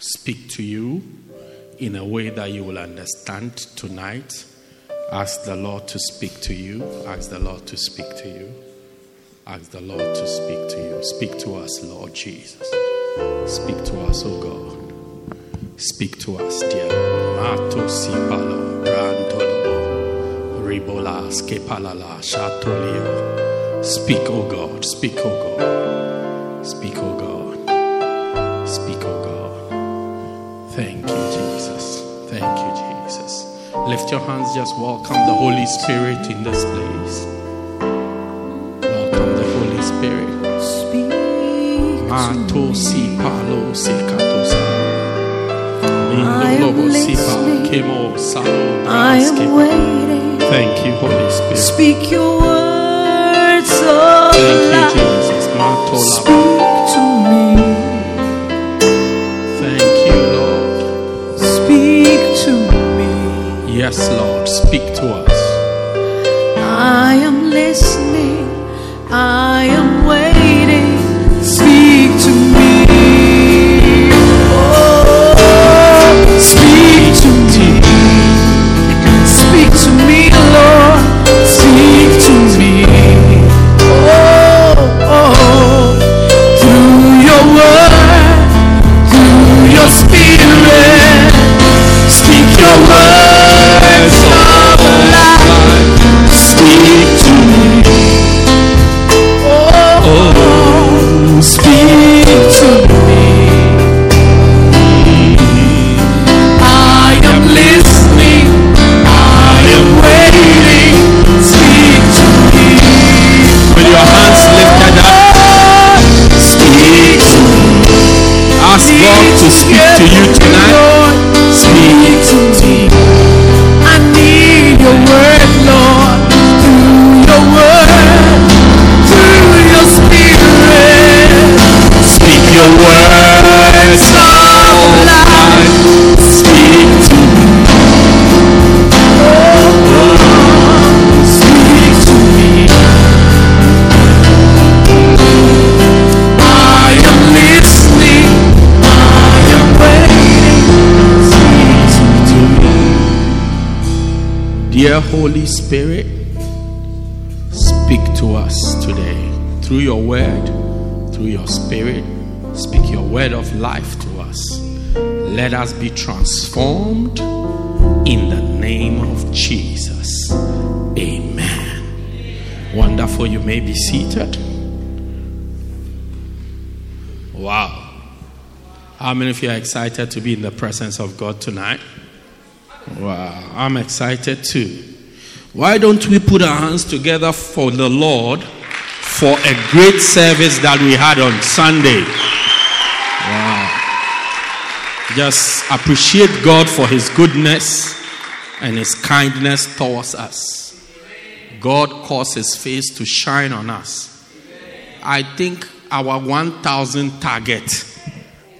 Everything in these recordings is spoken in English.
Speak to you in a way that you will understand tonight. Ask the Lord to speak to you. Ask the Lord to speak to you. Ask the Lord to speak to you. Speak to us, Lord Jesus. Speak to us, O God. Speak to us, dear. Speak, O God. Speak, O God. Speak, O God. Thank you, Jesus. Thank you, Jesus. Lift your hands, just welcome the Holy Spirit in this place. Welcome the Holy Spirit. Mato si palo si katosa. I am Indolobo si kemo salo I braske. waiting. Thank you, Holy Spirit. Speak your words of Thank you. Jesus. Mato la. Yes, Lord. Speak to us. I am listening. I Let us be transformed in the name of Jesus. Amen. Wonderful. You may be seated. Wow. How many of you are excited to be in the presence of God tonight? Wow, I'm excited too. Why don't we put our hands together for the Lord for a great service that we had on Sunday? Just appreciate God for His goodness and His kindness towards us. God caused His face to shine on us. I think our 1,000 target,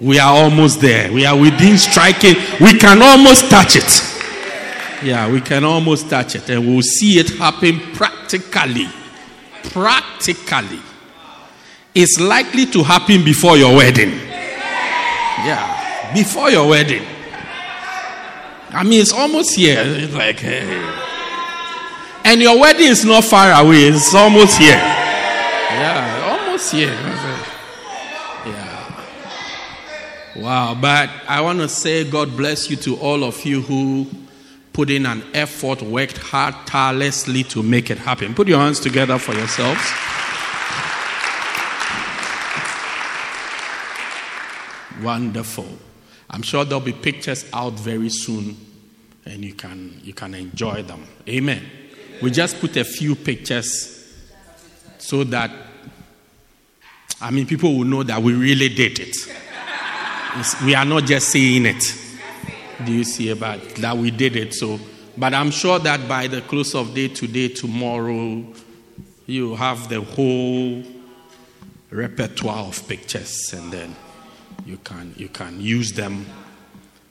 we are almost there. We are within striking. We can almost touch it. Yeah, we can almost touch it, and we'll see it happen practically. Practically. It's likely to happen before your wedding. Yeah, before your wedding. I mean, it's almost here. It's like, hey. And your wedding is not far away, it's almost here. Yeah, almost here. Yeah. Wow, but I want to say God bless you to all of you who put in an effort, worked hard, tirelessly to make it happen. Put your hands together for yourselves. Wonderful. I'm sure there'll be pictures out very soon and you can you can enjoy them. Amen. We just put a few pictures so that I mean people will know that we really did it. It's, we are not just saying it. Do you see about that we did it? So, but I'm sure that by the close of day today, tomorrow, you have the whole repertoire of pictures, and then you can you can use them.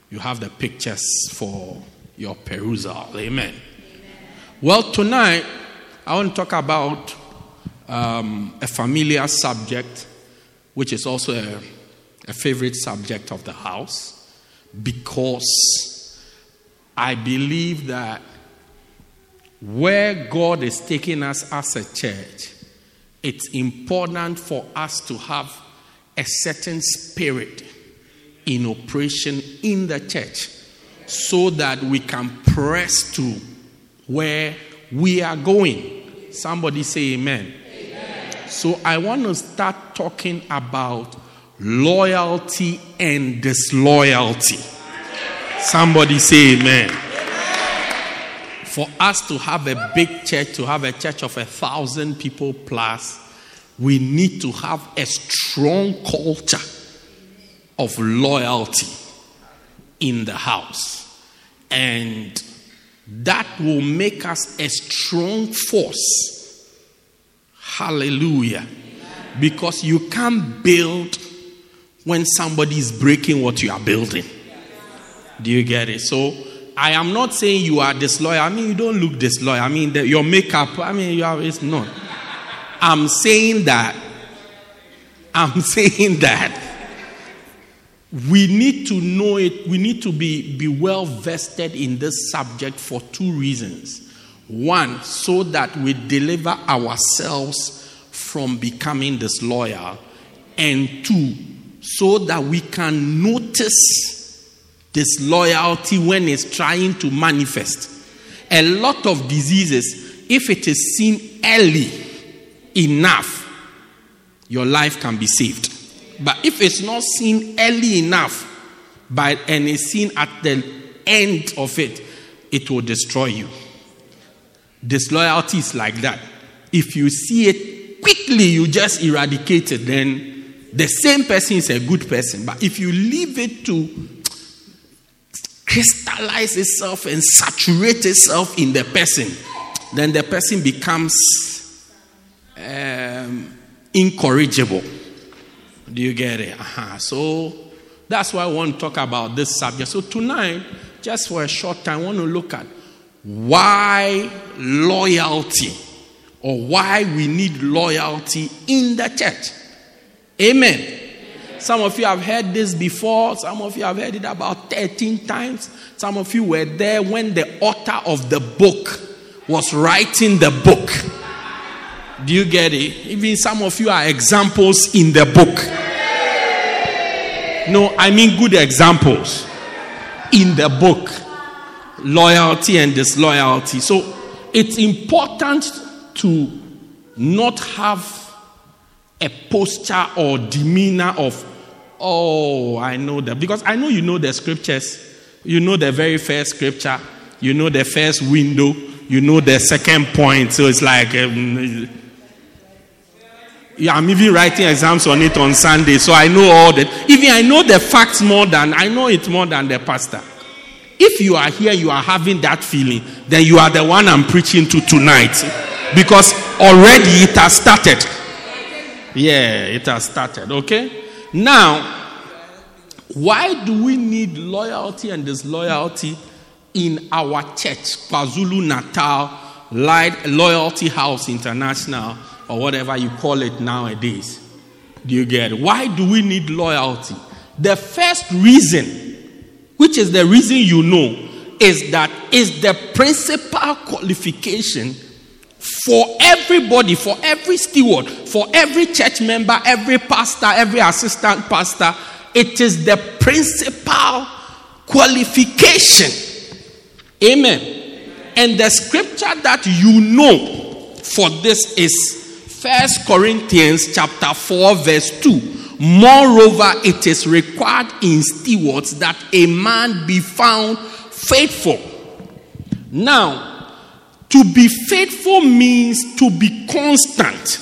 You have the pictures for your perusal. Amen. Amen. Well, tonight I want to talk about um, a familiar subject, which is also a, a favorite subject of the house, because I believe that where God is taking us as a church, it's important for us to have a certain spirit in operation in the church so that we can press to where we are going. Somebody say amen. amen. So I want to start talking about loyalty and disloyalty. Somebody say amen. For us to have a big church, to have a church of a thousand people plus, we need to have a strong culture of loyalty in the house. And that will make us a strong force. Hallelujah. Because you can't build when somebody is breaking what you are building. Do you get it? So I am not saying you are disloyal. I mean, you don't look disloyal. I mean, the, your makeup, I mean, you are, it's not. I'm saying that, I'm saying that we need to know it, we need to be, be well vested in this subject for two reasons. One, so that we deliver ourselves from becoming disloyal, and two, so that we can notice disloyalty when it's trying to manifest. A lot of diseases, if it is seen early enough, your life can be saved. But if it's not seen early enough, by, and it's seen at the end of it, it will destroy you. Disloyalty is like that. If you see it quickly, you just eradicate it, then the same person is a good person. But if you leave it to crystallize itself and saturate itself in the person, then the person becomes um, incorrigible. Do you get it? Uh-huh. So that's why I want to talk about this subject. So tonight, just for a short time, I want to look at why loyalty or why we need loyalty in the church. Amen. Some of you have heard this before. Some of you have heard it about 13 times. Some of you were there when the author of the book was writing the book. Do you get it? Even some of you are examples in the book. No, I mean good examples in the book. Loyalty and disloyalty. So it's important to not have a posture or demeanor of, oh, I know that. Because I know you know the scriptures. You know the very first scripture. You know the first window. You know the second point. So it's like, um, yeah, I'm even writing exams on it on Sunday, so I know all that. Even I know the facts more than I know it more than the pastor. If you are here, you are having that feeling, then you are the one I'm preaching to tonight. Because already it has started. Yeah, it has started. Okay? Now, why do we need loyalty and disloyalty in our church, KwaZulu Natal Loyalty House International? Or whatever you call it nowadays. Do you get it? Why do we need loyalty? The first reason, which is the reason you know, is that is the principal qualification for everybody, for every steward, for every church member, every pastor, every assistant pastor. It is the principal qualification. Amen. And the scripture that you know for this is First Corinthians chapter 4 verse 2. Moreover, it is required in stewards that a man be found faithful. Now, to be faithful means to be constant,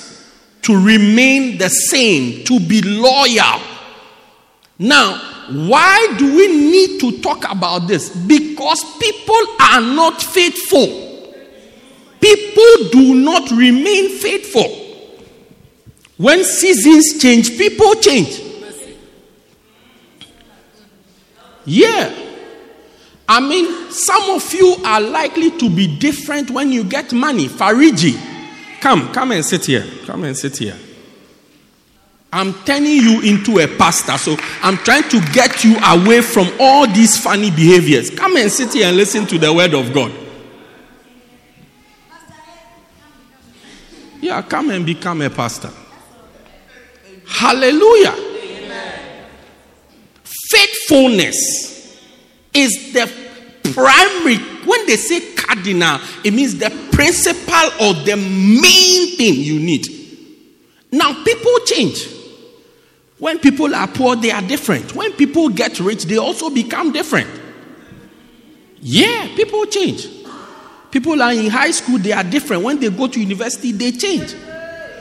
to remain the same, to be loyal. Now, why do we need to talk about this? Because people are not faithful. People do not remain faithful. When seasons change, people change. Yeah. I mean, some of you are likely to be different when you get money. Fariji, come, come and sit here. Come and sit here. I'm turning you into a pastor, so I'm trying to get you away from all these funny behaviors. Come and sit here and listen to the word of God. Yeah, come and become a pastor. Hallelujah. Faithfulness is the primary, when they say cardinal, it means the principal or the main thing you need. Now, people change. When people are poor, they are different. When people get rich, they also become different. Yeah, people change. People are in high school, they are different. When they go to university, they change.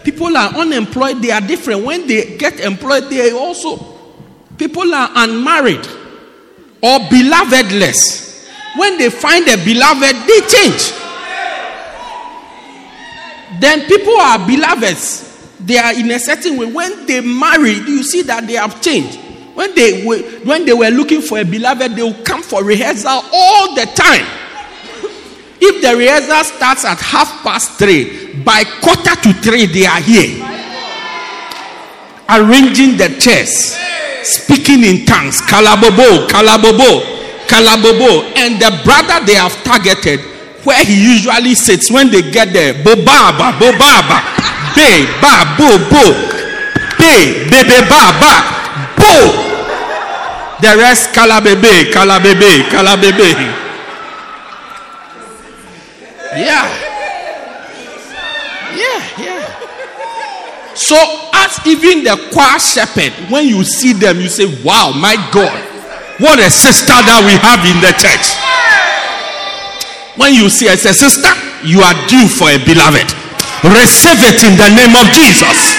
People are unemployed, they are different. When they get employed, they also. People are unmarried or belovedless. When they find a beloved, they change. Then people are beloveds. They are in a certain way. When they marry, you see that they have changed. When they were, when they were looking for a beloved, they will come for rehearsal all the time. If the rehearsal starts at half past three, by quarter to three, they are here. Arranging the chairs, speaking in tongues, kalabobo, kalabobo, kalabobo. And the brother they have targeted, where he usually sits when they get there, bobaba, bobaba, be, ba, bo, bo, be, bebe, ba, ba, bo. The rest, kalabebe, kalabebe, kalabebe. Yeah. Yeah, yeah. So, as even the choir shepherd, when you see them, you say, Wow, my God, what a sister that we have in the church. When you see as a sister, you are due for a beloved. Receive it in the name of Jesus.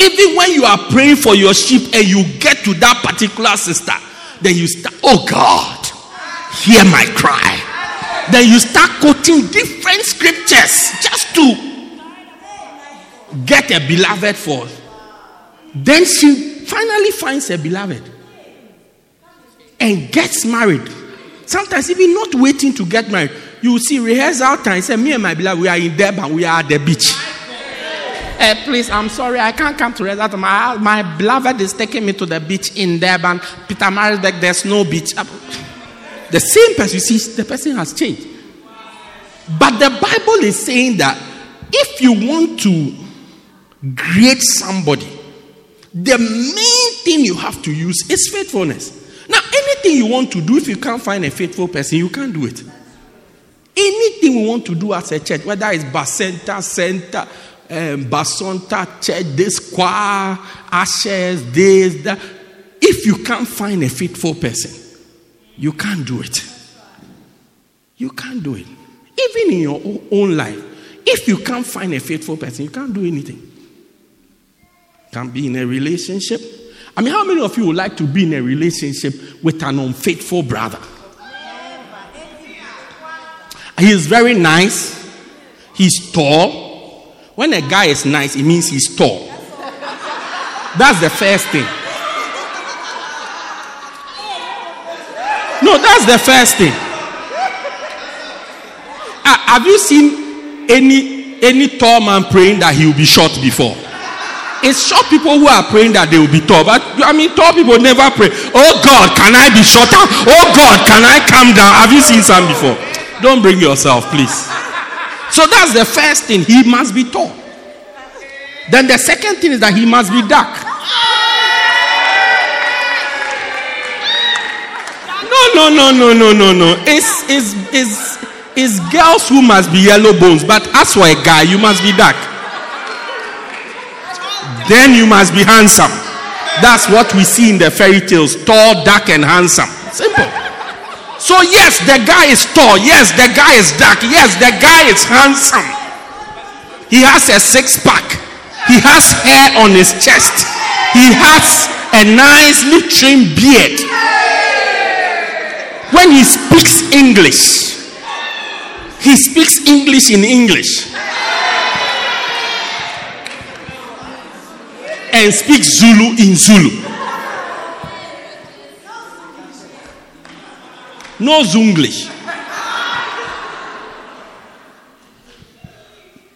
Even when you are praying for your sheep and you get to that particular sister, then you start, Oh God, hear my cry. Then you start quoting different scriptures just to get a beloved for. Then she finally finds a beloved and gets married. Sometimes even not waiting to get married. You see rehearsal time. Say, me and my beloved, we are in Durban. We are at the beach. Uh, please, I'm sorry, I can't come to rehearsal. My, my beloved is taking me to the beach in Durban. Pietermaritzburg, there's no beach. The same person, you see, the person has changed. But the Bible is saying that if you want to create somebody, the main thing you have to use is faithfulness. Now, anything you want to do, if you can't find a faithful person, you can't do it. Anything we want to do as a church, whether it's Bacenta, Center, um, Basonta, church, this choir, ashes, this, that, if you can't find a faithful person, you can't do it. You can't do it. Even in your own life, if you can't find a faithful person, you can't do anything. Can't be in a relationship. I mean, how many of you would like to be in a relationship with an unfaithful brother? He is very nice. He's tall. When a guy is nice, it means he's tall. That's the first thing. That's the first thing. Uh, have you seen any any tall man praying that he will be short before? It's short people who are praying that they will be tall. But I mean, tall people never pray. Oh God, can I be shorter? Oh God, can I come down? Have you seen some before? Don't bring yourself, please. So that's the first thing. He must be tall. Then the second thing is that he must be dark. No, no, no, no, no, no, no. It's, it's, it's, it's girls who must be yellow bones, but as for a guy, you must be dark. Then you must be handsome. That's what we see in the fairy tales tall, dark, and handsome. Simple. So, yes, the guy is tall. Yes, the guy is dark. Yes, the guy is handsome. He has a six pack, he has hair on his chest. He has a nice lip trim beard. When he speaks English, he speaks English in English. And speaks Zulu in Zulu. No Zunglish.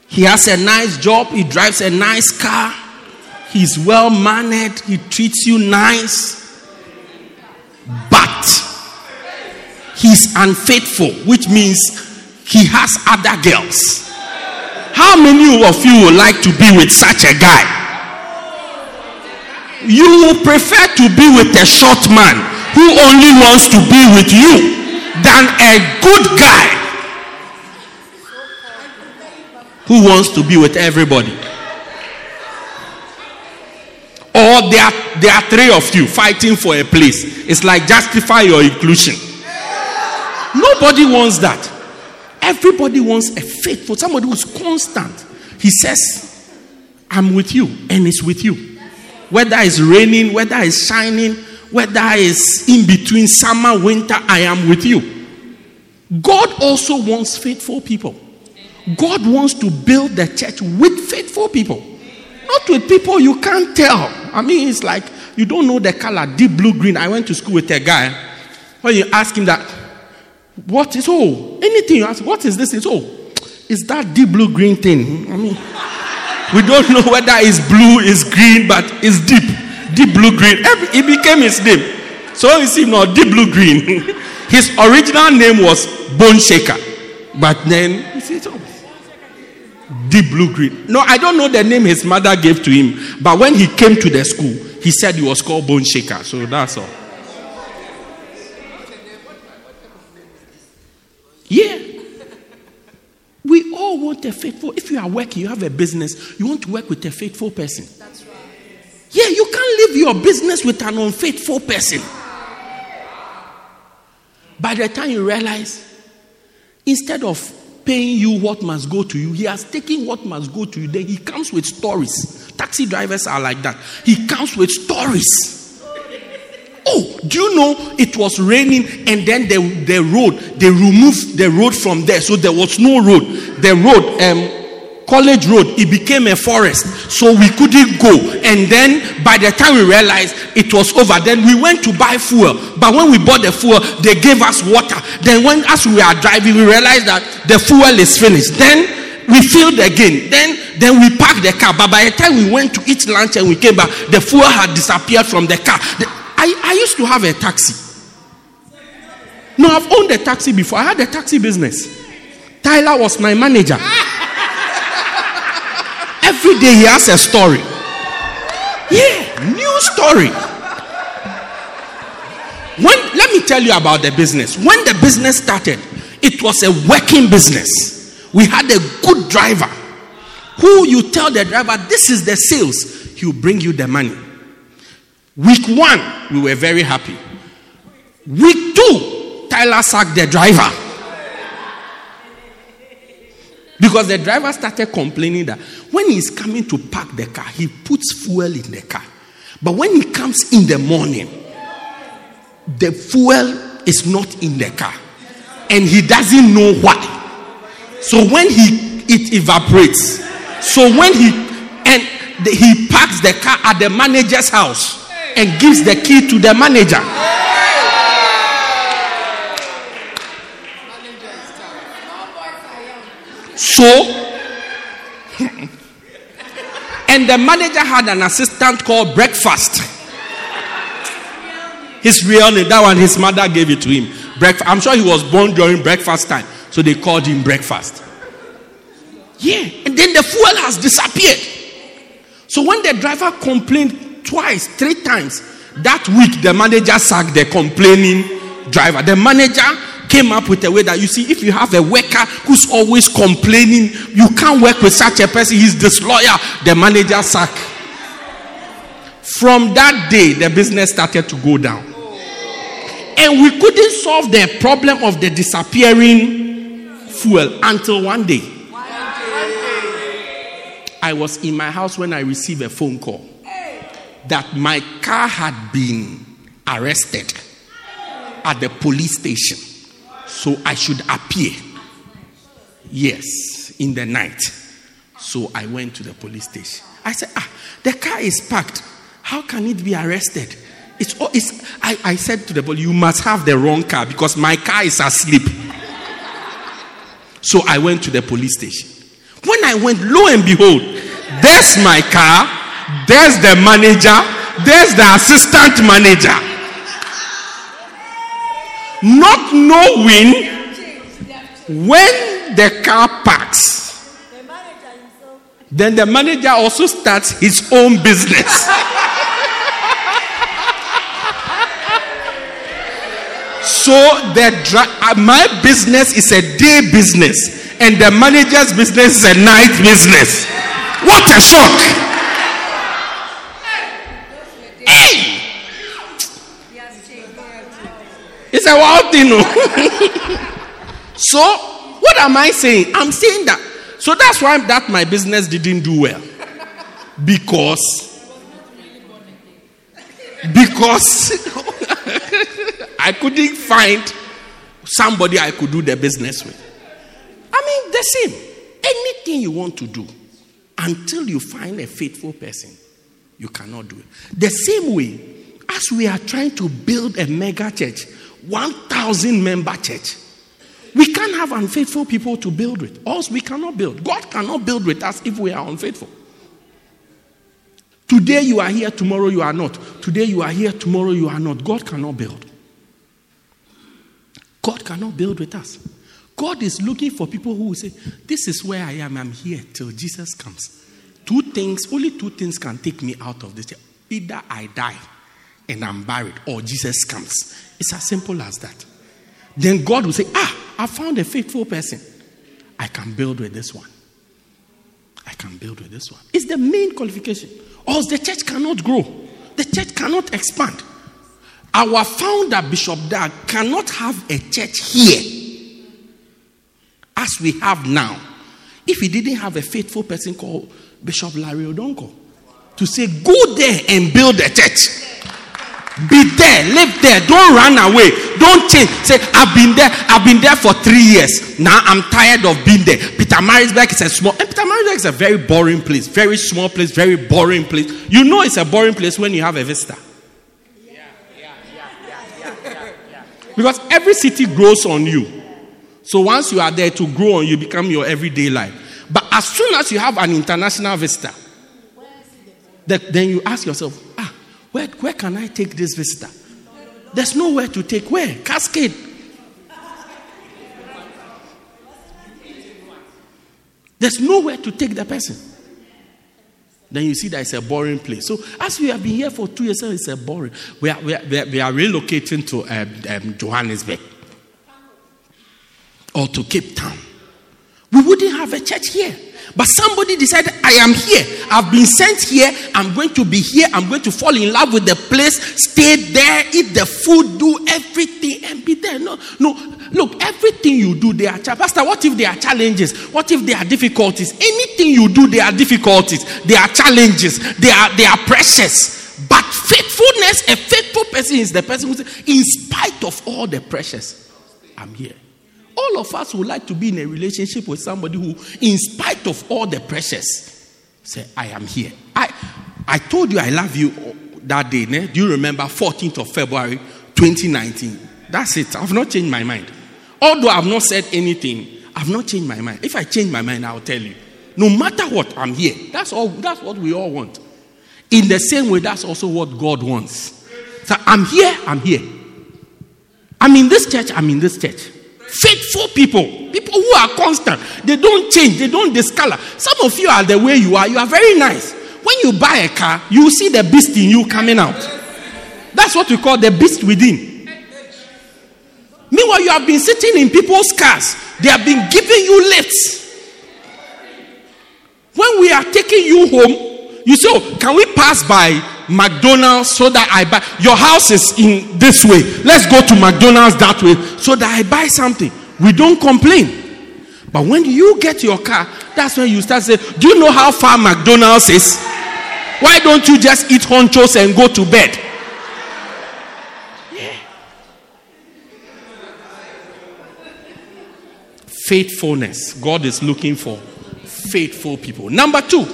He has a nice job, he drives a nice car, he's well mannered, he treats you nice. He's unfaithful, which means he has other girls. How many of you would like to be with such a guy? You will prefer to be with a short man who only wants to be with you than a good guy who wants to be with everybody. Or there there are three of you fighting for a place. It's like justify your inclusion. Nobody wants that. Everybody wants a faithful, somebody who's constant. He says, I'm with you, and it's with you. Whether it's raining, whether it's shining, whether it's in between summer, winter, I am with you. God also wants faithful people. God wants to build the church with faithful people, not with people you can't tell. I mean, it's like you don't know the color, deep blue, green. I went to school with a guy. When you ask him that, what is oh anything you ask, what is this? It's oh, is that deep blue green thing? I mean, we don't know whether it's blue, it's green, but it's deep, deep blue green. Every, it became his name. So you see now, deep blue green. his original name was Bone Shaker, but then you see, it's deep blue green. No, I don't know the name his mother gave to him, but when he came to the school, he said he was called Bone Shaker. So that's all. Yeah. We all want a faithful. If you are working, you have a business, you want to work with a faithful person. That's right. Yeah, you can't leave your business with an unfaithful person. By the time you realize, instead of paying you what must go to you, he has taken what must go to you. Then he comes with stories. Taxi drivers are like that. He comes with stories. Oh, do you know it was raining and then the, the road, they removed the road from there. So there was no road. The road, um, college road, it became a forest. So we couldn't go. And then by the time we realized it was over, then we went to buy fuel. But when we bought the fuel, they gave us water. Then when as we are driving, we realized that the fuel is finished. Then we filled again. Then then we parked the car. But by the time we went to eat lunch and we came back, the fuel had disappeared from the car. The, I, I used to have a taxi. No, I've owned a taxi before. I had a taxi business. Tyler was my manager. Every day he has a story. Yeah, new story. When let me tell you about the business. When the business started, it was a working business. We had a good driver who you tell the driver, this is the sales, he'll bring you the money. Week one, we were very happy. Week two, Tyler sacked the driver. Because the driver started complaining that when he's coming to park the car, he puts fuel in the car. But when he comes in the morning, the fuel is not in the car. And he doesn't know why. So when he it evaporates. So when he and the, he parks the car at the manager's house and gives the key to the manager. So, and the manager had an assistant called Breakfast. His real name, that one, his mother gave it to him. Breakfast. I'm sure he was born during breakfast time, so they called him Breakfast. Yeah, and then the fuel has disappeared. So when the driver complained twice, three times, that week the manager sacked the complaining driver. The manager came up with a way that you see, if you have a worker who's always complaining, you can't work with such a person. He's disloyal. The manager sacked. From that day, the business started to go down. And we couldn't solve the problem of the disappearing fuel until one day. I was in my house when I received a phone call. That my car had been arrested at the police station. So I should appear. Yes, in the night. So I went to the police station. I said, Ah, the car is parked. How can it be arrested? It's, it's I, I said to the police, You must have the wrong car because my car is asleep. So I went to the police station. When I went, lo and behold, there's my car, there's the manager, there's the assistant manager. Not knowing when the car parks, then the manager also starts his own business. so the uh, my business is a day business, and the manager's business is a night business. What a shock! Hey! It's a wild thing. no? so, what am I saying? I'm saying that. So that's why that my business didn't do well. Because because I couldn't find somebody I could do the business with. I mean, the same. Anything you want to do, until you find a faithful person, you cannot do it. The same way, as we are trying to build a mega church, 1,000 member church, we can't have unfaithful people to build with. Us, we cannot build. God cannot build with us if we are unfaithful. Today you are here, tomorrow you are not. Today you are here, tomorrow you are not. God cannot build. God cannot build with us. God is looking for people who will say, This is where I am, I'm here till Jesus comes. Two things, only two things can take me out of this. Either I die and I'm buried, or Jesus comes. It's as simple as that. Then God will say, Ah, I found a faithful person. I can build with this one. I can build with this one. It's the main qualification. Or the church cannot grow, the church cannot expand. Our founder, Bishop Dag, cannot have a church here as we have now if he didn't have a faithful person called Bishop Larry Odonko to say, Go there and build a church. Be there, live there. Don't run away. Don't change. Say, I've been there. I've been there for three years. Now I'm tired of being there. Pietermaritzburg is a small. And Pietermaritzburg is a very boring place. Very small place. Very boring place. You know it's a boring place when you have a visitor. Because every city grows on you. So once you are there to grow on you, become your everyday life. But as soon as you have an international visitor, then you ask yourself, ah, where, where can I take this visitor? There's nowhere to take. Where? Cascade. There's nowhere to take the person. Then you see that it's a boring place. So, as we have been here for two years, it's a boring. We are, we are, we are, relocating to um, um, Johannesburg or to Cape Town. Have a church here. But somebody decided, I am here. I've been sent here. I'm going to be here. I'm going to fall in love with the place, stay there, eat the food, do everything, and be there. No, no. Look, everything you do, there are challenges. Pastor, what if there are challenges? What if there are difficulties? Anything you do, there are difficulties. There are challenges. They are, they are precious. But faithfulness, a faithful person is the person who says, in spite of all the pressures, I'm here. All of us would like to be in a relationship with somebody who, in spite of all the pressures, say, I am here. I, I told you I love you oh, that day. Ne? Do you remember 14th of February 2019? That's it. I've not changed my mind. Although I've not said anything, I've not changed my mind. If I change my mind, I'll tell you. No matter what, I'm here. That's all that's what we all want. In the same way, that's also what God wants. So I'm here, I'm here. I'm in this church, I'm in this church. Faithful people, people who are constant, they don't change, they don't discolor. Some of you are the way you are, you are very nice. When you buy a car, you see the beast in you coming out. That's what we call the beast within. Meanwhile, you have been sitting in people's cars, they have been giving you lifts. When we are taking you home, you say, oh, Can we pass by McDonald's so that I buy? Your house is in this way. Let's go to McDonald's that way so that I buy something. We don't complain. But when you get your car, that's when you start saying, Do you know how far McDonald's is? Why don't you just eat honchos and go to bed? Yeah. Faithfulness. God is looking for faithful people. Number two,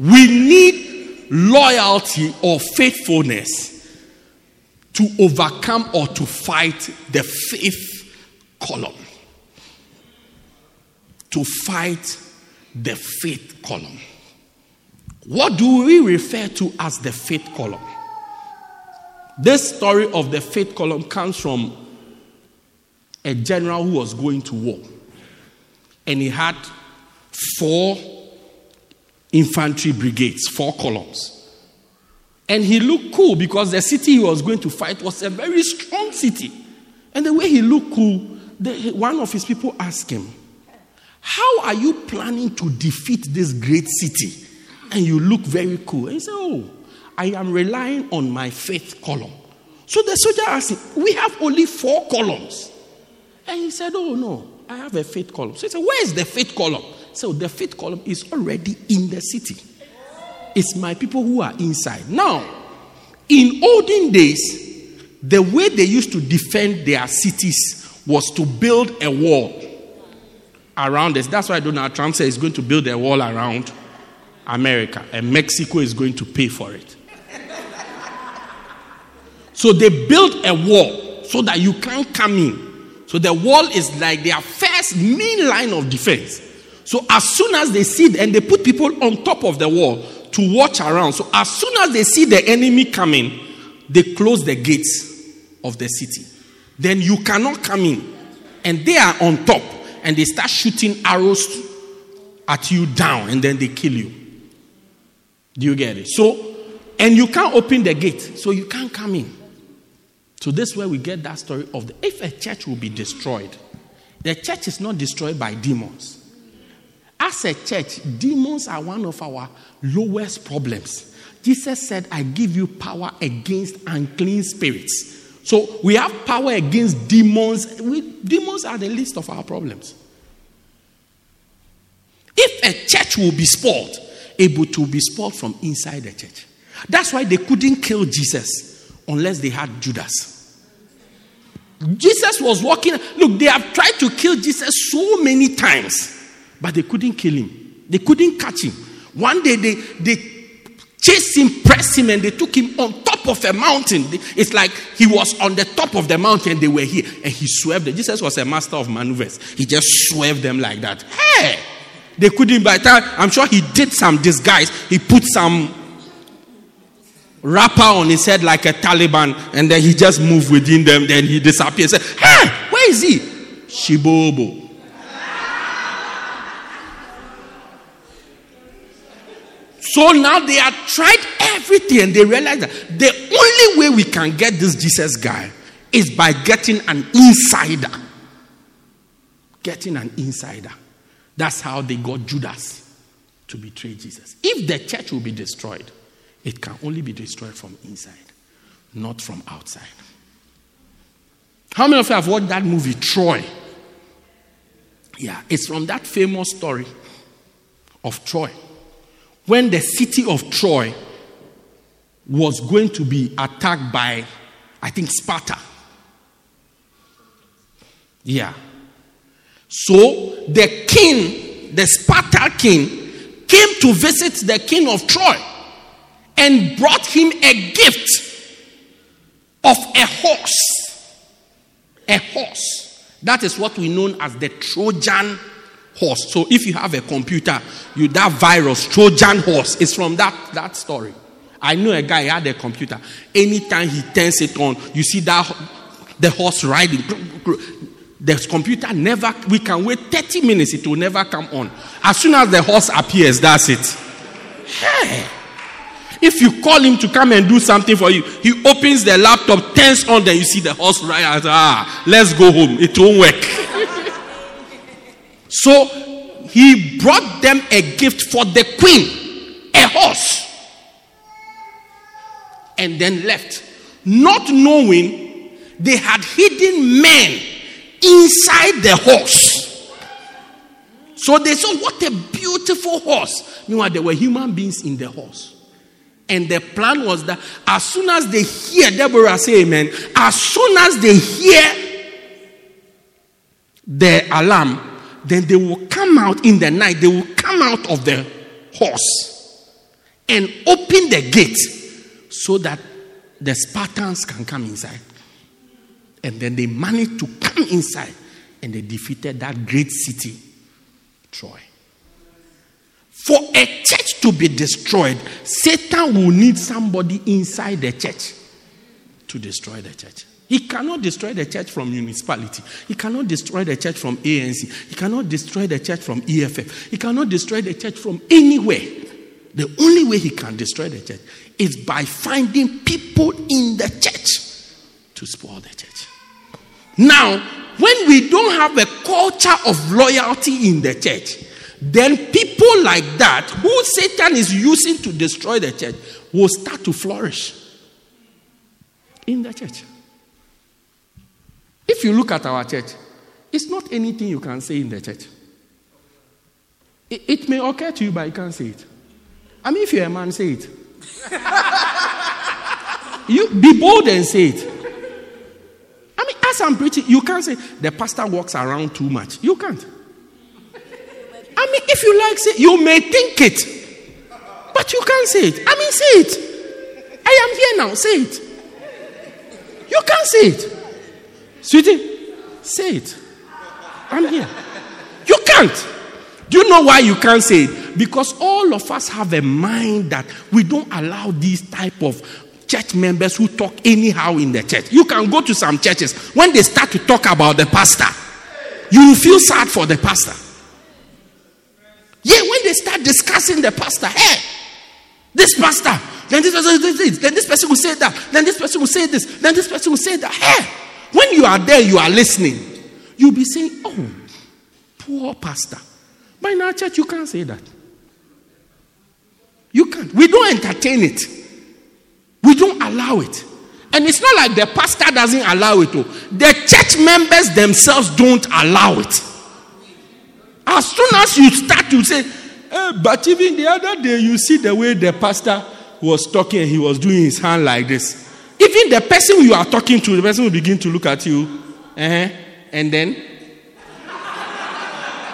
we need loyalty or faithfulness to overcome or to fight the fifth column. To fight the fifth column. What do we refer to as the fifth column? This story of the fifth column comes from a general who was going to war. And he had four infantry brigades, four columns. And he looked cool because the city he was going to fight was a very strong city. And the way he looked cool, the, one of his people asked him, How are you planning to defeat this great city? And you look very cool. And he said, Oh, I am relying on my fifth column. So the soldier asked him, We have only four columns. And he said, Oh, no, I have a fifth column. So he said, Where is the fifth column? So oh, the fifth column is already in the city. It's my people who are inside. Now, in olden days, the way they used to defend their cities was to build a wall around us. That's why Donald Trump says he's going to build a wall around America, and Mexico is going to pay for it. so they built a wall so that you can't come in. So the wall is like their first main line of defense. So as soon as they see, and they put people on top of the wall to watch around. So as soon as they see the enemy coming, they close the gates of the city. Then you cannot come in. And they are on top and they start shooting arrows at you down and then they kill you. Do you get it? So, and you can't open the gate, so you can't come in. So, this is where we get that story of the, if a church will be destroyed, the church is not destroyed by demons. As a church, demons are one of our lowest problems. Jesus said, I give you power against unclean spirits. So we have power against demons. We, demons are the least of our problems. If a church will be spoiled, able to be spoiled from inside the church. That's why they couldn't kill Jesus unless they had Judas. Jesus was walking. Look, they have tried to kill Jesus so many times, but they couldn't kill him. They couldn't catch him. One day they, they chased him, pressed him, and they took him on top of a mountain. It's like he was on the top of the mountain, they were here, and he swerved them. Jesus was a master of maneuvers. He just swerved them like that. Hey! They couldn't, by the time, I'm sure he did some disguise. He put some wrapper on his head like a Taliban, and then he just moved within them, then he disappeared. Said, Hey, where is he? Shibobo. So now they have tried everything and they realize that the only way we can get this Jesus guy is by getting an insider. Getting an insider. That's how they got Judas to betray Jesus. If the church will be destroyed, it can only be destroyed from inside, not from outside. How many of you have watched that movie, Troy? Yeah, it's from that famous story of Troy. When the city of Troy was going to be attacked by, I think, Sparta. Yeah. So the king, the Sparta king, came to visit the king of Troy and brought him a gift of a horse. A horse. That is what we know as the Trojan horse. So if you have a computer, you that virus, Trojan horse, is from that, that story. I know a guy had a computer. Anytime he turns it on, you see that the horse riding. The computer never, we can wait 30 minutes, it will never come on. As soon as the horse appears, that's it. Hey. If you call him to come and do something for you, he opens the laptop, turns on, then you see the horse ride. Ah, let's go home. It won't work. So he brought them a gift for the queen, a horse, and then left, not knowing they had hidden men inside the horse. So they saw what a beautiful horse. Meanwhile, there were human beings in the horse. And the plan was that as soon as they hear Deborah say amen, as soon as they hear the alarm, then they will come out in the night, they will come out of the horse and open the gate so that the Spartans can come inside. And then they managed to come inside and they defeated that great city, Troy. For a church to be destroyed, Satan will need somebody inside the church to destroy the church. He cannot destroy the church from municipality. He cannot destroy the church from ANC. He cannot destroy the church from EFF. He cannot destroy the church from anywhere. The only way he can destroy the church is by finding people in the church to spoil the church. Now, when we don't have a culture of loyalty in the church, then people like that, who Satan is using to destroy the church, will start to flourish in the church. If you look at our church, it's not anything you can say in the church. It, it may occur to you, but you can't say it. I mean, if you're a man, say it. you be bold and say it. I mean, as I'm preaching, you can't say the pastor walks around too much. You can't. I mean, if you like, say you may think it, but you can't say it. I mean, say it. I am here now. Say it. You can't say it. Sweetie, say it. I'm here. You can't. Do you know why you can't say it? Because all of us have a mind that we don't allow these type of church members who talk anyhow in the church. You can go to some churches when they start to talk about the pastor, you will feel sad for the pastor. Yeah, when they start discussing the pastor, hey, this pastor, then this person then this person will say that, then this person will say this, then this person will say that. Hey, when you are there, you are listening. You'll be saying, Oh, poor pastor. In our church, you can't say that. You can't. We don't entertain it, we don't allow it. And it's not like the pastor doesn't allow it. Oh. The church members themselves don't allow it. As soon as you start to say, eh, but even the other day, you see the way the pastor was talking, he was doing his hand like this. Even the person you are talking to, the person will begin to look at you. Uh-huh, and then,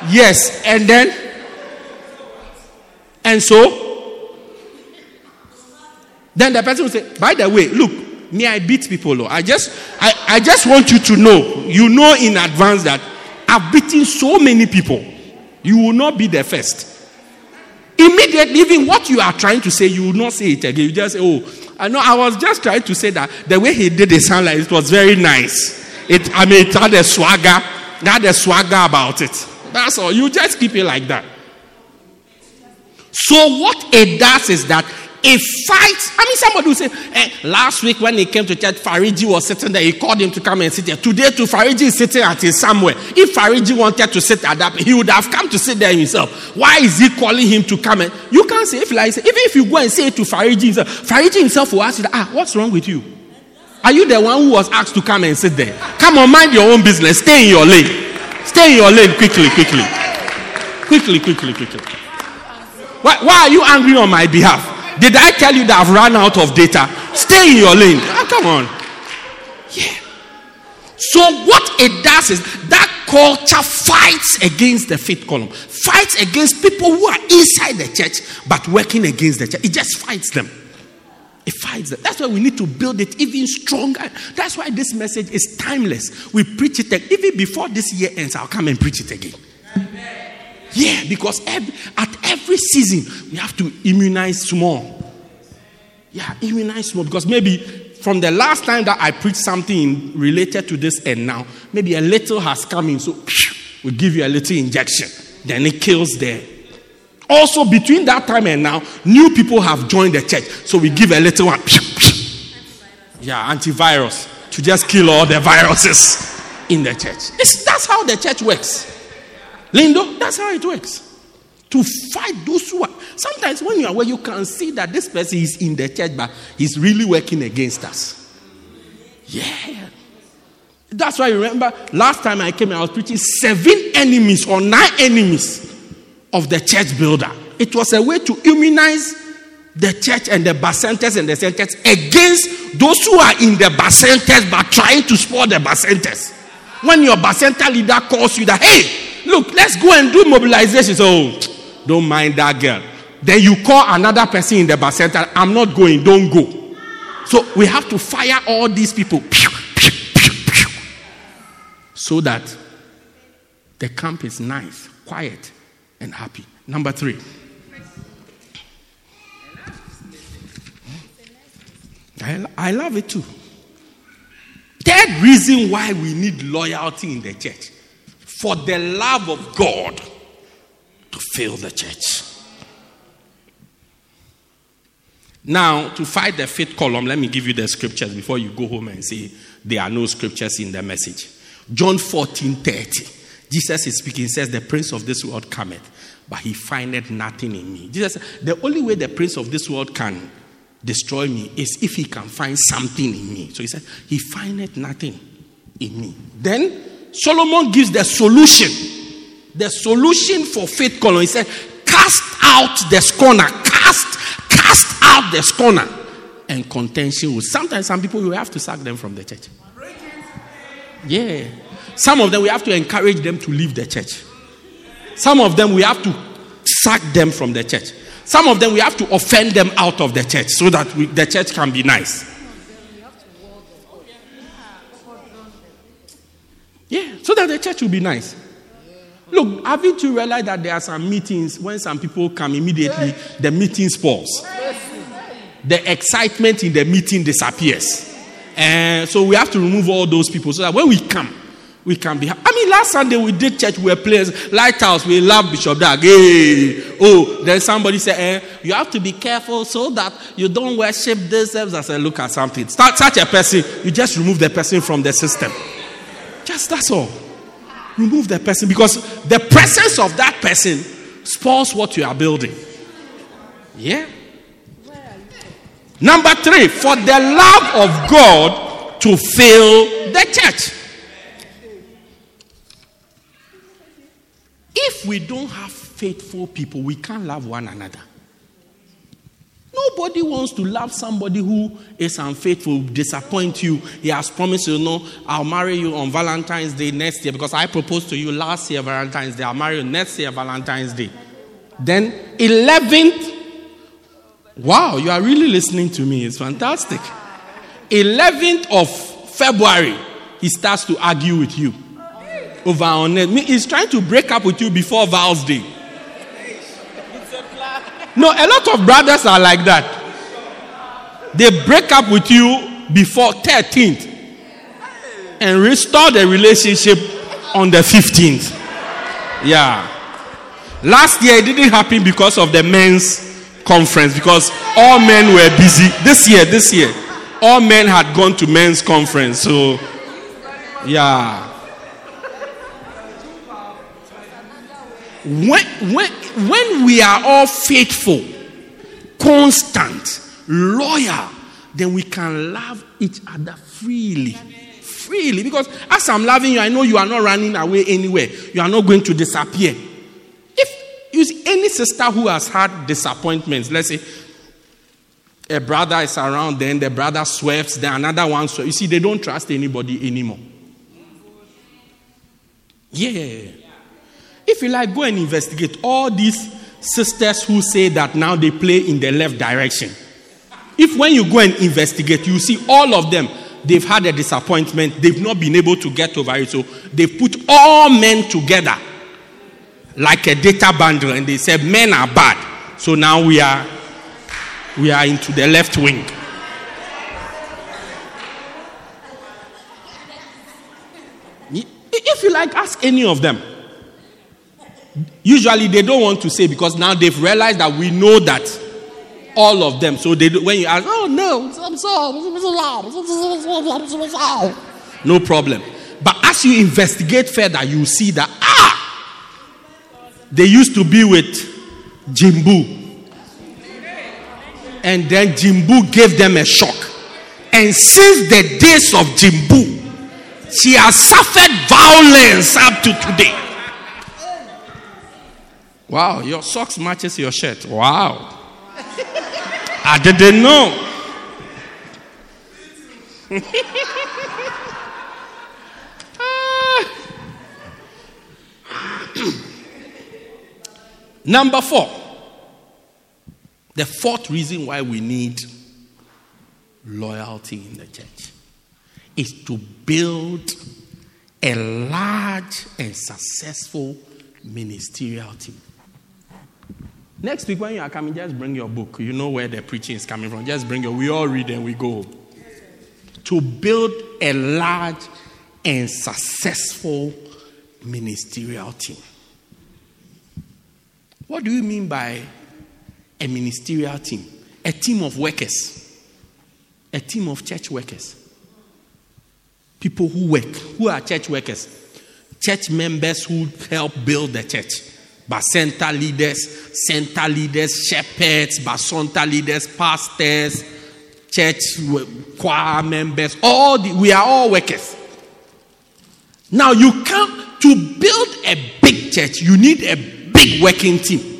yes, and then, and so, then the person will say, by the way, look, me, I beat people. Oh. I just, I, I just want you to know, you know in advance that I've beaten so many people. You will not be the first. Immediately, even what you are trying to say, you will not say it again. You just say, oh, I know I was just trying to say that the way he did it sound like it was very nice. It, I mean, it had a swagger, it had a swagger about it. That's all. You just keep it like that. So what it does is that it fight. I mean, somebody will say, eh, last week when he came to church, Fariji was sitting there. He called him to come and sit there. Today, too, Fariji is sitting at his somewhere. If Fariji wanted to sit at that, he would have come to sit there himself. Why is he calling him to come? And you can't say if like even if you go and say it to Fariji himself, Fariji himself will ask you, ah, what's wrong with you? Are you the one who was asked to come and sit there? Come on, mind your own business. Stay in your lane. Stay in your lane quickly, quickly, quickly, quickly, quickly. Why, why are you angry on my behalf? Did I tell you that I've run out of data? Stay in your lane. Oh, come on. Yeah. So what it does is that culture fights against the fifth column, fights against people who are inside the church but working against the church. It just fights them. It fights them. That's why we need to build it even stronger. That's why this message is timeless. We preach it even before this year ends. I'll come and preach it again. Yeah, because every, at every season we have to immunize small. Yeah, immunize small because maybe from the last time that I preached something related to this and now, maybe a little has come in, so we give you a little injection, then it kills there. Also, between that time and now, new people have joined the church, so we give a little one. Yeah, antivirus to just kill all the viruses in the church. It's, that's how the church works. Lindo, that's how it works. To fight those who are. Sometimes when you are where you can see that this person is in the church, but he's really working against us. Yeah. That's why I remember last time I came, I was preaching seven enemies or nine enemies of the church builder. It was a way to immunize the church and the bacentas and the centers against those who are in the bacentas but trying to spoil the bacentas. When your bacenta leader calls you that, hey, look, let's go and do mobilization. So, don't mind that girl. Then you call another person in the bacenta, I'm not going, don't go. So we have to fire all these people so that the camp is nice, quiet, and happy. Number three. I, I love it too. Third reason why we need loyalty in the church for the love of God to fill the church. Now, to fight the fifth column, let me give you the scriptures before you go home and say there are no scriptures in the message. John 14 30. Jesus is speaking, says, The prince of this world cometh, but he findeth nothing in me. Jesus The only way the prince of this world can destroy me is if he can find something in me. So he said, He findeth nothing in me. Then Solomon gives the solution. The solution for fifth column. He said, Cast out the scorner. Cast, cast out the scorner. And contention will. Sometimes some people, you have to sack them from the church. Yeah. Some of them, we have to encourage them to leave the church. Some of them, we have to sack them from the church. Some of them, we have to offend them out of the church so that we, the church can be nice. Yeah, so that the church will be nice. Look, haven't you realized that there are some meetings when some people come immediately, the meeting spoils? The excitement in the meeting disappears. And so we have to remove all those people so that when we come, we can be. I mean, last Sunday we did church, we were players, Lighthouse, we love Bishop Dag. Hey, oh, then somebody said, eh, you have to be careful so that you don't worship this. I said, look at something. Start such a person, you just remove the person from the system. Just that's all. Remove the person because the presence of that person spoils what you are building. Yeah. Number three, for the love of God to fill the church. If we don't have faithful people, we can't love one another. Nobody wants to love somebody who is unfaithful, disappoint you. He has promised you, no, I'll marry you on Valentine's Day next year because I proposed to you last year Valentine's Day. I'll marry you next year Valentine's Day. Then 11th, wow, you are really listening to me. It's fantastic. 11th of February, he starts to argue with you over on it. He's trying to break up with you before Val's Day. No, a lot of brothers are like that. They break up with you before 13th and restore the relationship on the 15th. Yeah. Last year it didn't happen because of the men's conference because all men were busy. This year, this year, all men had gone to men's conference. So, yeah. when, when, when we are all faithful, constant, loyal, then we can love each other freely. Freely. Because as I'm loving you, I know you are not running away anywhere. You are not going to disappear. If you see any sister who has had disappointments, let's say a brother is around, then the brother swerves, then another one swerves. You see, they don't trust anybody anymore. Yeah. If you like, go and investigate all these sisters who say that now they play in the left direction. If when you go and investigate, you see all of them, they've had a disappointment, they've not been able to get over it. So they put all men together like a data bundle and they said men are bad. So now we are we are into the left wing. If you like, ask any of them. Usually they don't want to say because now they've realized that we know that all of them. So they when you ask, oh no, no problem. But as you investigate further, you see that ah, they used to be with Jimbu. And then Jimbu gave them a shock. And since the days of Jimbu, she has suffered violence up to today. Wow, your socks matches your shirt. Wow. I didn't know. Number four. The fourth reason why we need loyalty in the church is to build a large and successful ministerial team. Next week, when you are coming, just bring your book. You know where the preaching is coming from. Just bring it. We all read and we go. To build a large and successful ministerial team. What do you mean by a ministerial team? A team of workers, a team of church workers. People who work. Who are church workers? Church members who help build the church. Bacenta leaders, center leaders, shepherds, basonta leaders, pastors, church choir members. All the, we are all workers. Now you come to build a big church. You need a big working team.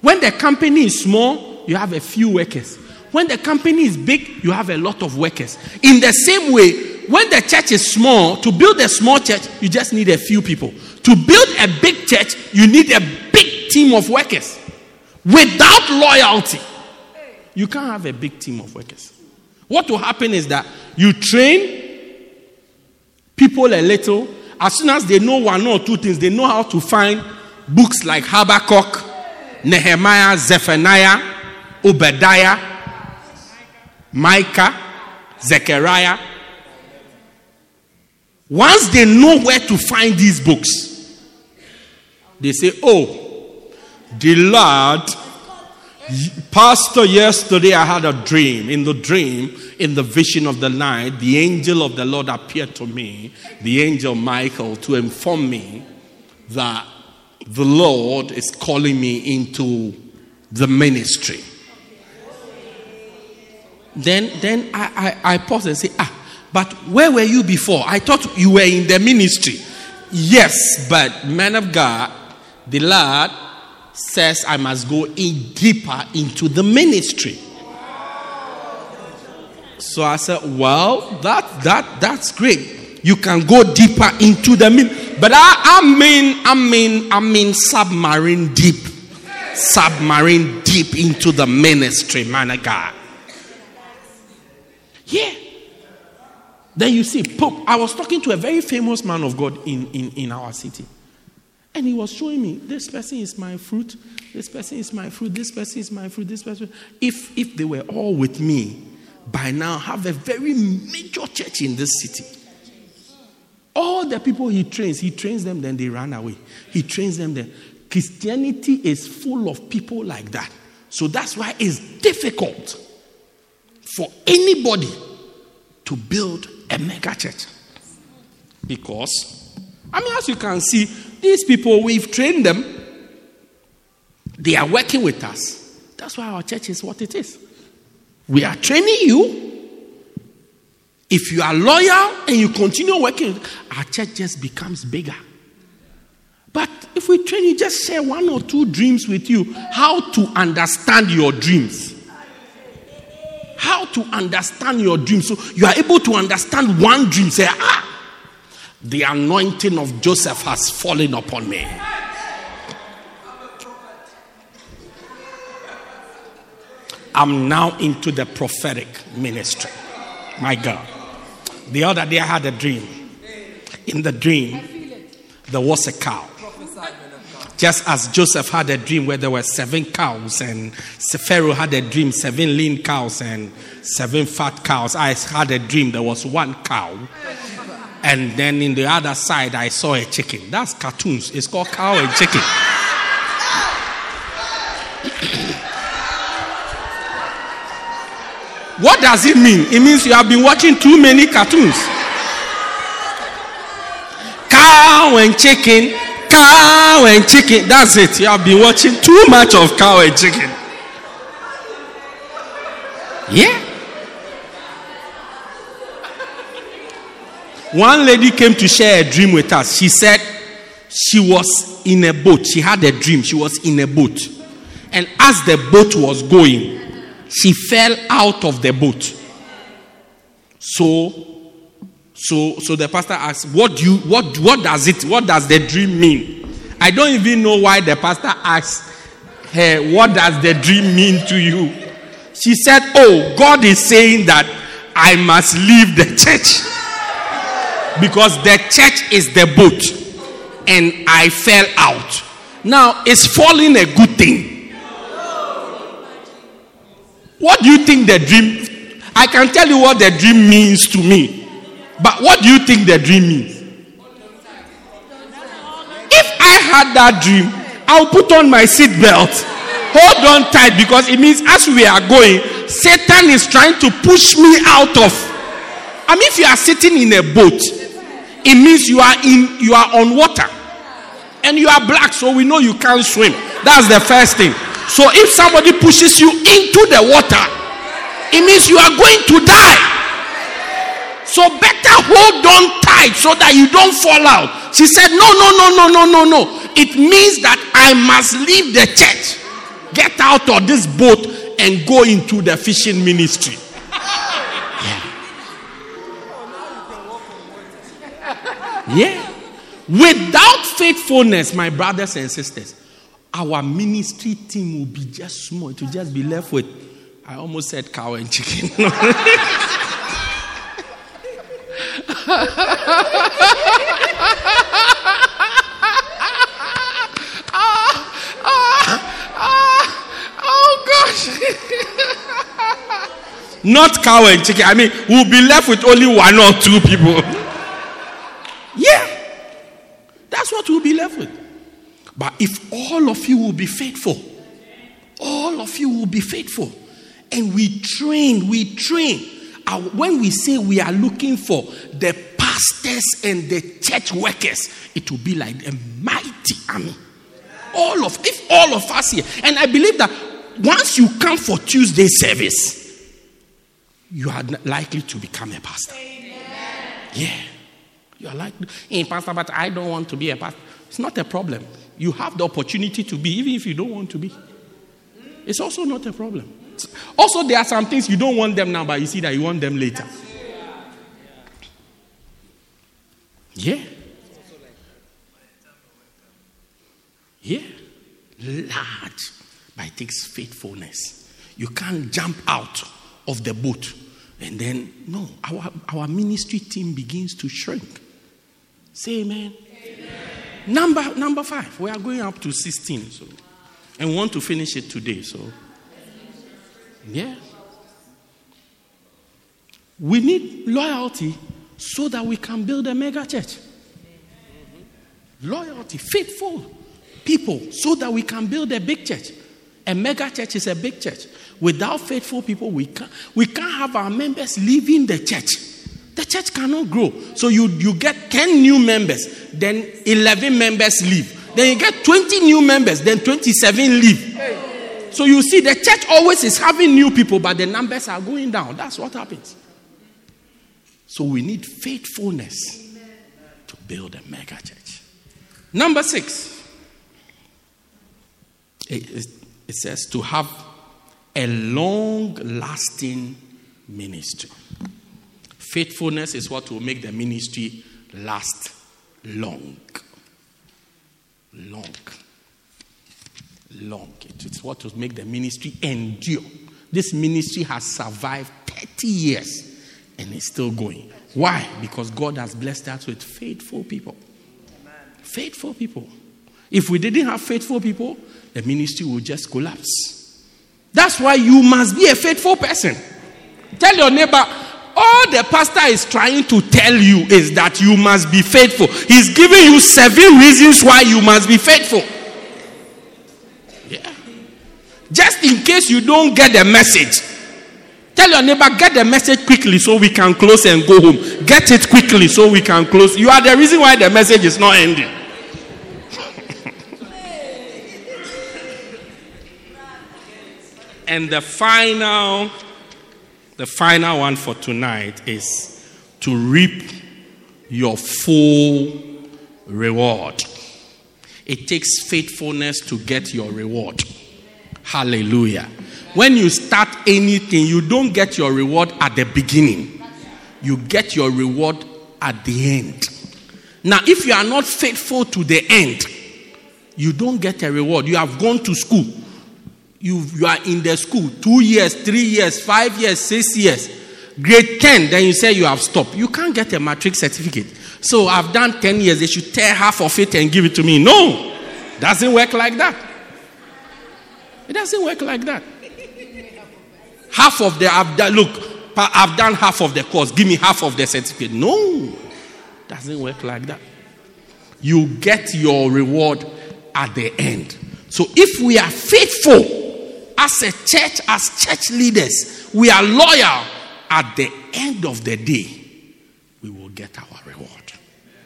When the company is small, you have a few workers. When the company is big, you have a lot of workers. In the same way, when the church is small, to build a small church, you just need a few people. To build a big church, you need a big team of workers. Without loyalty, you can't have a big team of workers. What will happen is that you train people a little. As soon as they know one or two things, they know how to find books like Habakkuk, Nehemiah, Zephaniah, Obadiah, Micah, Zechariah. Once they know where to find these books, they say, Oh, the Lord, Pastor, yesterday I had a dream. In the dream, in the vision of the night, the angel of the Lord appeared to me, the angel Michael, to inform me that the Lord is calling me into the ministry. Then, then I, I, I pause and say, Ah, but where were you before? I thought you were in the ministry. Yes, but man of God, the Lord says I must go in deeper into the ministry. So I said, well, that that that's great. You can go deeper into the min, but I, I mean, I mean, I mean, submarine deep, submarine deep into the ministry, man of God. Yeah. Then you see, Pope. I was talking to a very famous man of God in, in, in our city. And he was showing me, this person is my fruit, this person is my fruit, this person is my fruit, this person. If, if they were all with me, by now have a very major church in this city. All the people he trains, he trains them, then they run away. He trains them, then. Christianity is full of people like that. So that's why it's difficult for anybody to build a mega church. Because, I mean, as you can see, these people, we've trained them, they are working with us. That's why our church is what it is. We are training you. If you are loyal and you continue working, our church just becomes bigger. But if we train you, just share one or two dreams with you, how to understand your dreams how to understand your dreams. So you are able to understand one dream. Say, ah, the anointing of Joseph has fallen upon me. I'm now into the prophetic ministry. My God. The other day I had a dream. In the dream, there was a cow. Just as Joseph had a dream where there were seven cows, and Pharaoh had a dream, seven lean cows and seven fat cows. I had a dream there was one cow. And then in the other side, I saw a chicken. That's cartoons. It's called cow and chicken. what does it mean? It means you have been watching too many cartoons. Cow and chicken cow and chicken. That's it. You have been watching too much of cow and chicken. Yeah. One lady came to share a dream with us. She said she was in a boat. She had a dream. She was in a boat. And as the boat was going, she fell out of the boat. So, so, so the pastor asked, "What do you? What, what does it? What does the dream mean?" I don't even know why the pastor asked her, "What does the dream mean to you?" She said, "Oh, God is saying that I must leave the church because the church is the boat, and I fell out. Now, is falling a good thing?" What do you think the dream? I can tell you what the dream means to me. But what do you think the dream means? If I had that dream, I'll put on my seatbelt. Hold on tight because it means as we are going, Satan is trying to push me out of. I mean, if you are sitting in a boat, it means you are in you are on water. And you are black, so we know you can't swim. That's the first thing. So if somebody pushes you into the water, it means you are going to die. So better hold on tight so that you don't fall out. She said, No, no, no, no, no, no, no. It means that I must leave the church, get out of this boat, and go into the fishing ministry. Yeah. Without faithfulness, my brothers and sisters, our ministry team will be just small. It will just be left with, I almost said cow and chicken. Not cow and chicken. I mean, we'll be left with only one or two people. yeah. That's what we'll be left with. But if all of you will be faithful, all of you will be faithful, and we train, we train. When we say we are looking for the pastors and the church workers, it will be like a mighty army. All of, if all of us here, and I believe that once you come for Tuesday service, you are likely to become a pastor. Yeah. You are like, hey, pastor, but I don't want to be a pastor. It's not a problem. You have the opportunity to be, even if you don't want to be. It's also not a problem. Also, there are some things you don't want them now, but you see that you want them later. Yeah. Yeah. Large. But it takes faithfulness. You can't jump out of the boat and then, no, our, our ministry team begins to shrink. Say amen. amen. Number, number five, we are going up to 16. So, and want to finish it today. So, yeah. We need loyalty so that we can build a mega church. Loyalty, faithful people so that we can build a big church. A mega church is a big church. Without faithful people, we can't, we can't have our members leaving the church. The church cannot grow. So you, you get 10 new members, then 11 members leave. Then you get 20 new members, then 27 leave. So you see, the church always is having new people, but the numbers are going down. That's what happens. So we need faithfulness to build a mega church. Number six, it, it says to have a long lasting ministry. Faithfulness is what will make the ministry last long. Long. Long. It's what will make the ministry endure. This ministry has survived 30 years and it's still going. Why? Because God has blessed us with faithful people. Faithful people. If we didn't have faithful people, the ministry will just collapse. That's why you must be a faithful person. Tell your neighbor, all the pastor is trying to tell you is that you must be faithful. He's giving you seven reasons why you must be faithful. Yeah. Just in case you don't get the message, tell your neighbor, get the message quickly so we can close and go home. Get it quickly so we can close. You are the reason why the message is not ending. and the final the final one for tonight is to reap your full reward. It takes faithfulness to get your reward. Hallelujah. When you start anything, you don't get your reward at the beginning, you get your reward at the end. Now, if you are not faithful to the end, you don't get a reward. You have gone to school, you, you are in the school two years, three years, five years, six years, grade 10, then you say you have stopped. You can't get a matric certificate. So I've done 10 years, they should tear half of it and give it to me. No, doesn't work like that. It doesn't work like that. Half of the, I've done, look, I've done half of the course, give me half of the certificate. No, doesn't work like that. You get your reward at the end. So if we are faithful, as a church, as church leaders, we are loyal. At the end of the day, we will get our reward.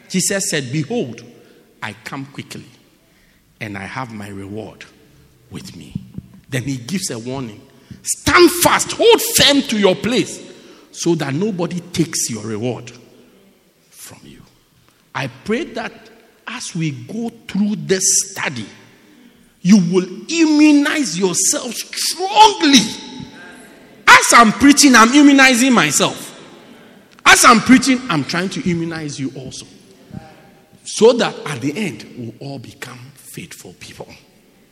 Jesus said, Behold, I come quickly, and I have my reward with me. Then he gives a warning Stand fast, hold firm to your place, so that nobody takes your reward from you. I pray that as we go through this study, you will immunize yourself strongly. As I'm preaching, I'm immunizing myself. As I'm preaching, I'm trying to immunize you also. So that at the end, we'll all become faithful people.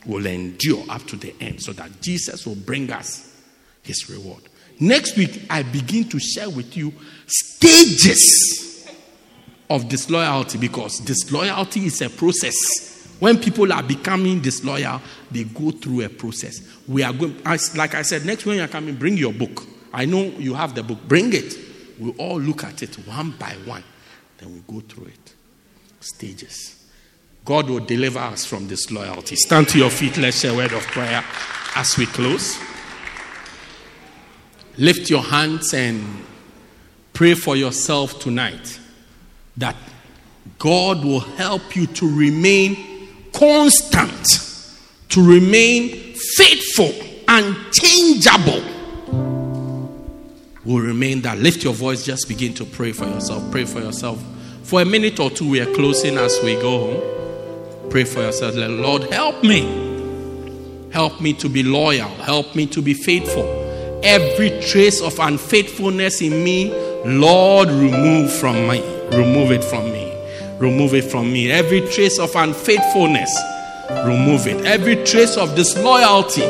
We'll endure up to the end so that Jesus will bring us his reward. Next week, I begin to share with you stages of disloyalty because disloyalty is a process when people are becoming disloyal, they go through a process. We are going, like I said, next when you're coming, bring your book. I know you have the book. Bring it. We all look at it one by one. Then we go through it. Stages. God will deliver us from disloyalty. Stand to your feet. Let's share a word of prayer as we close. Lift your hands and pray for yourself tonight that God will help you to remain constant, to remain faithful, unchangeable, will remain that. Lift your voice, just begin to pray for yourself. Pray for yourself. For a minute or two, we are closing as we go home. Pray for yourself. Lord, help me. Help me to be loyal. Help me to be faithful. Every trace of unfaithfulness in me, Lord, remove from me. Remove it from me. Remove it from me. Every trace of unfaithfulness, remove it. Every trace of disloyalty,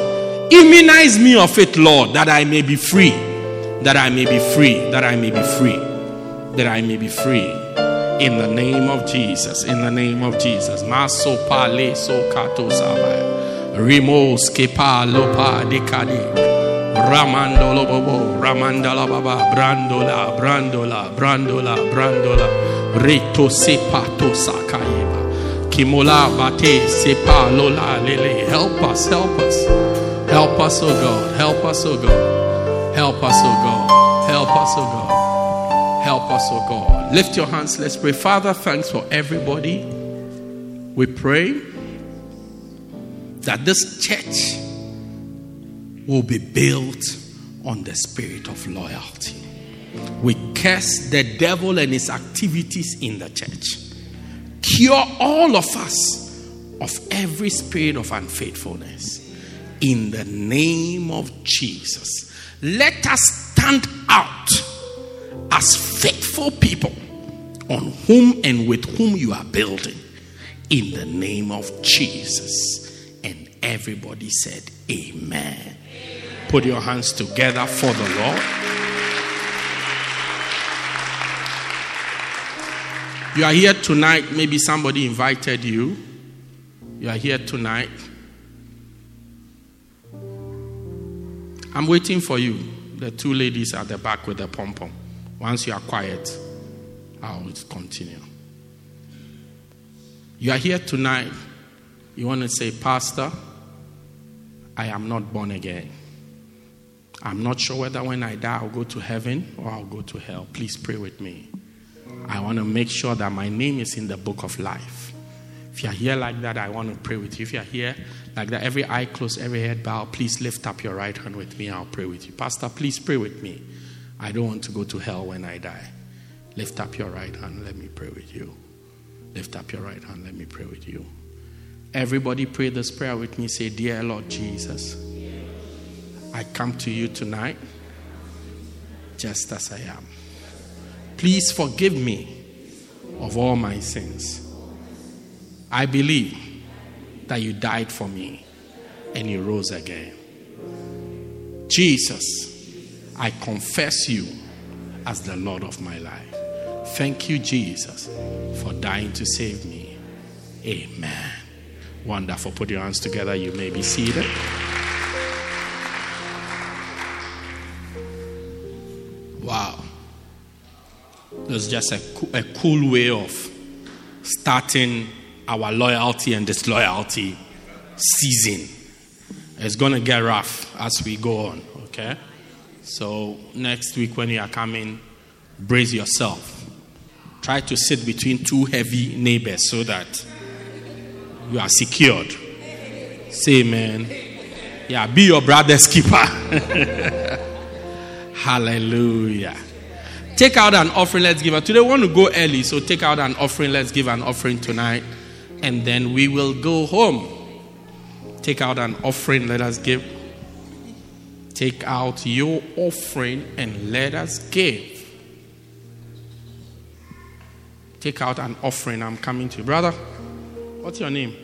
immunize me of it, Lord, that I may be free. That I may be free. That I may be free. That I may be free. In the name of Jesus. In the name of Jesus. Maso pale so kato sabaya. Kepa lopa dekade. Ramandolo bobo, Ramandala baba, Brandola, Brandola, Brandola, Brandola. Reto sepato sakayeba. Kimola bate sepa lola lele. Help us, help us. Help us, oh God. Help us, oh God. Help us, oh God. Help us, oh God. Help us, oh God. Lift your hands. Let's pray. Father, thanks for everybody. We pray that this church will be built on the spirit of loyalty. We curse the devil and his activities in the church. Cure all of us of every spirit of unfaithfulness. In the name of Jesus. Let us stand out as faithful people on whom and with whom you are building. In the name of Jesus. And everybody said, Amen. Put your hands together for the Lord. You are here tonight, maybe somebody invited you. You are here tonight. I'm waiting for you. The two ladies at the back with the pom pom. Once you are quiet, I'll continue. You are here tonight. You want to say, Pastor, I am not born again. I'm not sure whether when I die I'll go to heaven or I'll go to hell. Please pray with me. I want to make sure that my name is in the book of life. If you're here like that, I want to pray with you. If you're here like that, every eye closed, every head bowed, please lift up your right hand with me. I'll pray with you. Pastor, please pray with me. I don't want to go to hell when I die. Lift up your right hand. Let me pray with you. Lift up your right hand. Let me pray with you. Everybody pray this prayer with me. Say, Dear Lord Jesus, I come to you tonight just as I am. Please forgive me of all my sins. I believe that you died for me and you rose again. Jesus, I confess you as the Lord of my life. Thank you, Jesus, for dying to save me. Amen. Wonderful. Put your hands together. You may be seated. That's just a, a cool way of starting our loyalty and disloyalty season. It's going to get rough as we go on, okay? So, next week when you are coming, brace yourself. Try to sit between two heavy neighbors so that you are secured. Say amen. Yeah, be your brother's keeper. Hallelujah. Take out an offering, let's give. Today we want to go early, so take out an offering, let's give an offering tonight, and then we will go home. Take out an offering, let us give. Take out your offering and let us give. Take out an offering. I'm coming to you. Brother, what's your name?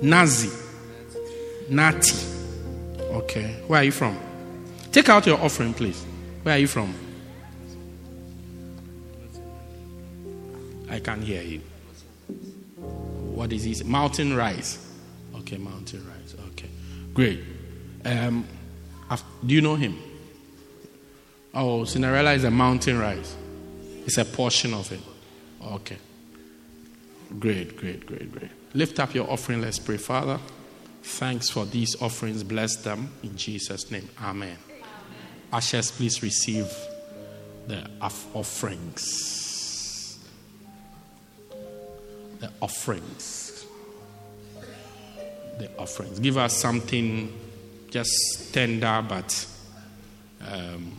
Nazi. Nati. Okay. Where are you from? Take out your offering, please. Where are you from? I can't hear you. What is this? Mountain Rise. Okay, Mountain Rise. Okay. Great. Um, do you know him? Oh, Cinderella is a mountain rise. It's a portion of it. Okay. Great, great, great, great. Lift up your offering. Let's pray. Father, thanks for these offerings. Bless them in Jesus' name. Amen. Ushers, please receive the offerings. The offerings. The offerings. Give us something just tender, but um,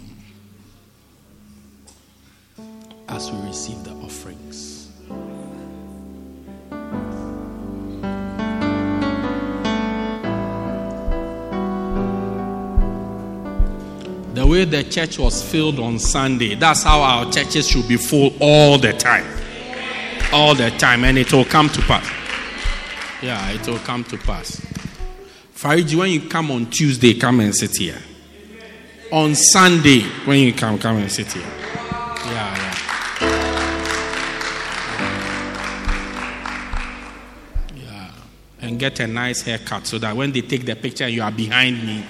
as we receive the offerings. Way the church was filled on Sunday, that's how our churches should be full all the time. All the time, and it will come to pass. Yeah, it will come to pass. Fariji, when you come on Tuesday, come and sit here. On Sunday, when you come, come and sit here. Yeah, yeah. Yeah. And get a nice haircut so that when they take the picture, you are behind me.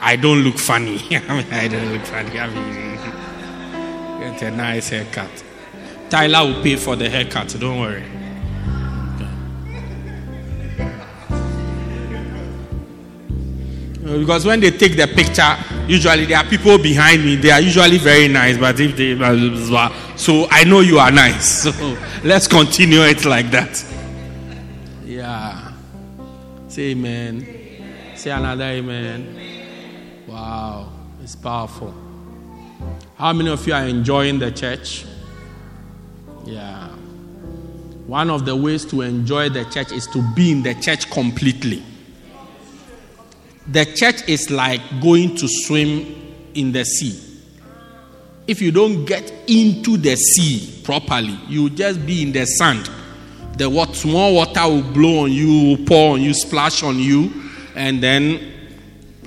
I don't look funny. I, mean, I don't look funny. I mean, get a nice haircut. Tyler will pay for the haircut, don't worry. Uh, because when they take the picture, usually there are people behind me. They are usually very nice, but if they uh, so I know you are nice. So let's continue it like that. Yeah. Say amen. Say another amen. Wow, it's powerful. How many of you are enjoying the church? Yeah. One of the ways to enjoy the church is to be in the church completely. The church is like going to swim in the sea. If you don't get into the sea properly, you just be in the sand. The small water will blow on you, will pour on you, splash on you, and then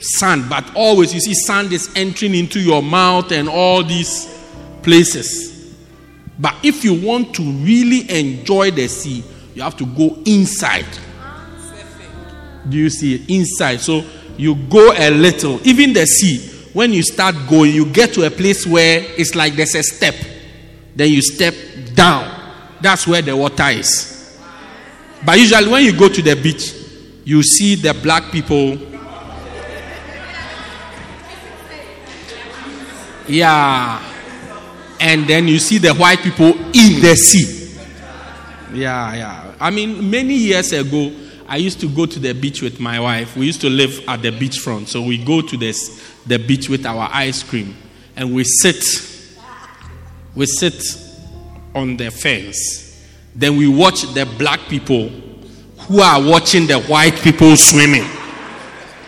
sand. But always, you see, sand is entering into your mouth and all these places. But if you want to really enjoy the sea, you have to go inside. Do you see inside? So you go a little, even the sea. When you start going, you get to a place where it's like there's a step. Then you step down. That's where the water is. But usually, when you go to the beach, you see the black people. Yeah. And then you see the white people in the sea. Yeah, yeah. I mean, many years ago, I used to go to the beach with my wife. We used to live at the beachfront. So we go to this, the beach with our ice cream and we sit. We sit on the fence then we watch the black people who are watching the white people swimming.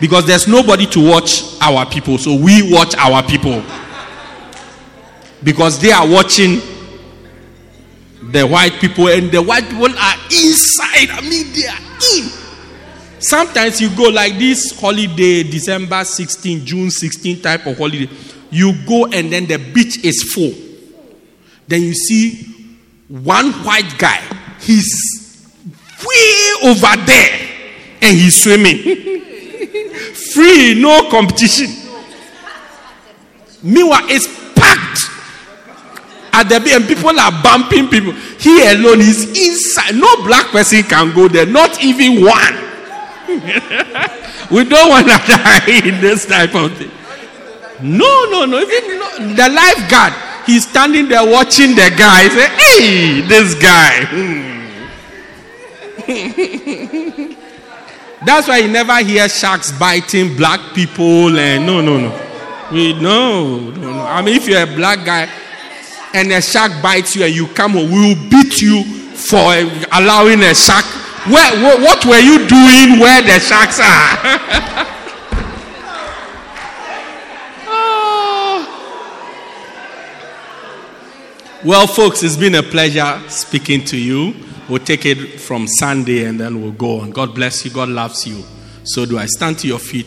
Because there's nobody to watch our people, so we watch our people. Because they are watching the white people, and the white people are inside. I mean, they are in. Sometimes you go like this holiday, December 16, June 16 type of holiday. You go and then the beach is full. Then you see one white guy. He's way over there and he's swimming. Free, no competition. Meanwhile, it's at the and people are bumping people. He alone is inside. No black person can go there, not even one. we don't want to die in this type of thing. No, no, no. Even no, the lifeguard, he's standing there watching the guy. Say, "Hey, this guy." Hmm. That's why you never hear sharks biting black people and no, no, no. We no, no, no. I mean, if you're a black guy and a shark bites you and you come home, we will beat you for allowing a shark. Where, wh- what were you doing where the sharks are? Oh. Well, folks, it's been a pleasure speaking to you. We'll take it from Sunday and then we'll go on. God bless you. God loves you. So do I. Stand to your feet.